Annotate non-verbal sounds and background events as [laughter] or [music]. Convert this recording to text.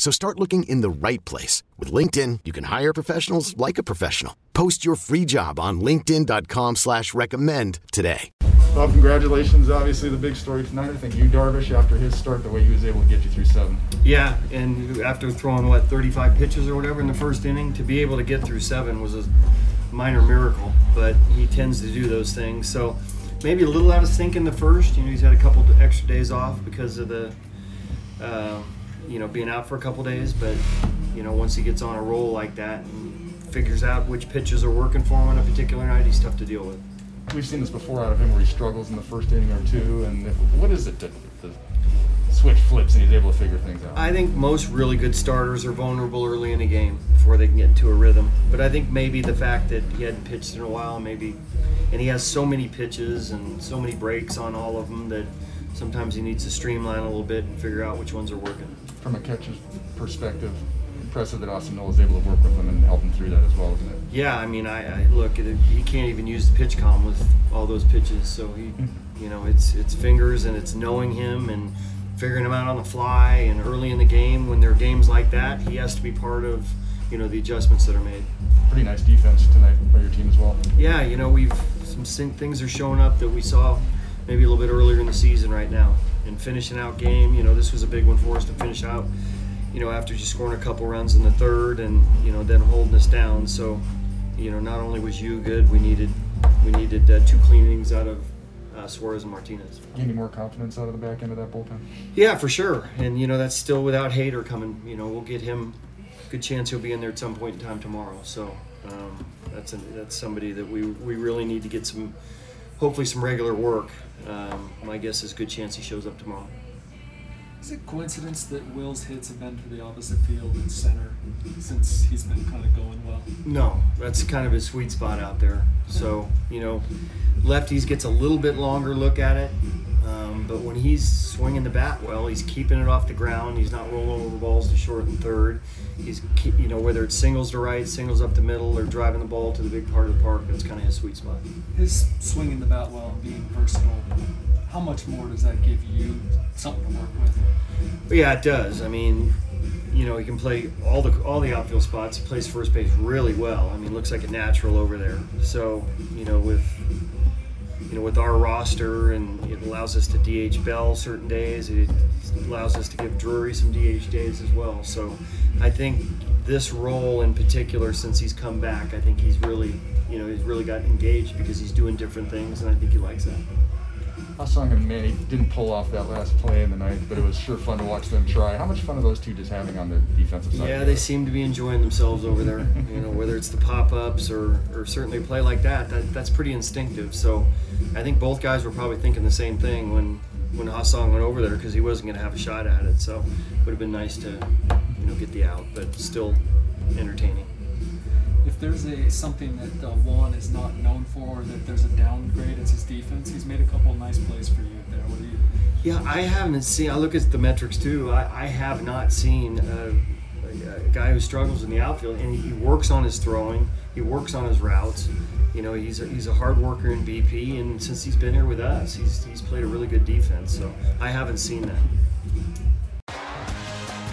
So start looking in the right place. With LinkedIn, you can hire professionals like a professional. Post your free job on linkedin.com slash recommend today. Well, congratulations. Obviously, the big story tonight. I think you, Darvish, after his start, the way he was able to get you through seven. Yeah, and after throwing, what, 35 pitches or whatever in the first inning, to be able to get through seven was a minor miracle, but he tends to do those things. So maybe a little out of sync in the first. You know, he's had a couple extra days off because of the, uh, you know, being out for a couple days. But you know, once he gets on a roll like that and figures out which pitches are working for him on a particular night, he's tough to deal with. We've seen this before out of him where he struggles in the first inning or two. And if, what is it that the switch flips and he's able to figure things out? I think most really good starters are vulnerable early in a game before they can get into a rhythm. But I think maybe the fact that he hadn't pitched in a while, maybe, and he has so many pitches and so many breaks on all of them that sometimes he needs to streamline a little bit and figure out which ones are working. From a catcher's perspective, impressive that Austin Nola is able to work with him and help him through that as well, isn't it? Yeah, I mean, I, I look it. He can't even use the PitchCom with all those pitches. So he, mm-hmm. you know, it's it's fingers and it's knowing him and figuring him out on the fly. And early in the game, when there are games like that, he has to be part of, you know, the adjustments that are made. Pretty nice defense tonight by your team as well. Yeah, you know, we've some things are showing up that we saw maybe a little bit earlier in the season right now. And finishing out game, you know, this was a big one for us to finish out. You know, after just scoring a couple runs in the third, and you know, then holding us down. So, you know, not only was you good, we needed we needed uh, two cleanings out of uh, Suarez and Martinez. Gaining more confidence out of the back end of that bullpen. Yeah, for sure. And you know, that's still without Hader coming. You know, we'll get him. Good chance he'll be in there at some point in time tomorrow. So um, that's a, that's somebody that we we really need to get some, hopefully some regular work. Um, my guess is good chance he shows up tomorrow. Is it coincidence that Wil's hits have been to the opposite field and center since he's been kind of going well? No, that's kind of his sweet spot out there. So you know, lefties gets a little bit longer look at it, um, but when he's swinging the bat well, he's keeping it off the ground. He's not rolling over balls to short and third. He's you know whether it's singles to right, singles up the middle, or driving the ball to the big part of the park. That's kind of his sweet spot. His swinging the bat well and being versatile, how much more does that give you something to work with? Yeah, it does. I mean, you know, he can play all the all the outfield spots. He plays first base really well. I mean, looks like a natural over there. So, you know, with you know, with our roster, and it allows us to DH Bell certain days. It allows us to give Drury some DH days as well. So, I think this role in particular, since he's come back, I think he's really, you know, he's really got engaged because he's doing different things, and I think he likes that. Ha-Seong and Manny didn't pull off that last play in the ninth, but it was sure fun to watch them try. How much fun are those two just having on the defensive side? Yeah, they seem to be enjoying themselves over there. [laughs] you know, whether it's the pop-ups or, or certainly a play like that, that, that's pretty instinctive. So, I think both guys were probably thinking the same thing when when Ha-Seong went over there because he wasn't going to have a shot at it. So, it would have been nice to you know get the out, but still entertaining. If there's a something that uh, Juan is not known for, or that there's a downgrade, it's his defense. He's made a couple nice plays for you there. What do you? Yeah, I haven't seen. I look at the metrics too. I, I have not seen a, a, guy who struggles in the outfield, and he works on his throwing. He works on his routes. You know, he's a, he's a hard worker in BP, and since he's been here with us, he's he's played a really good defense. So I haven't seen that.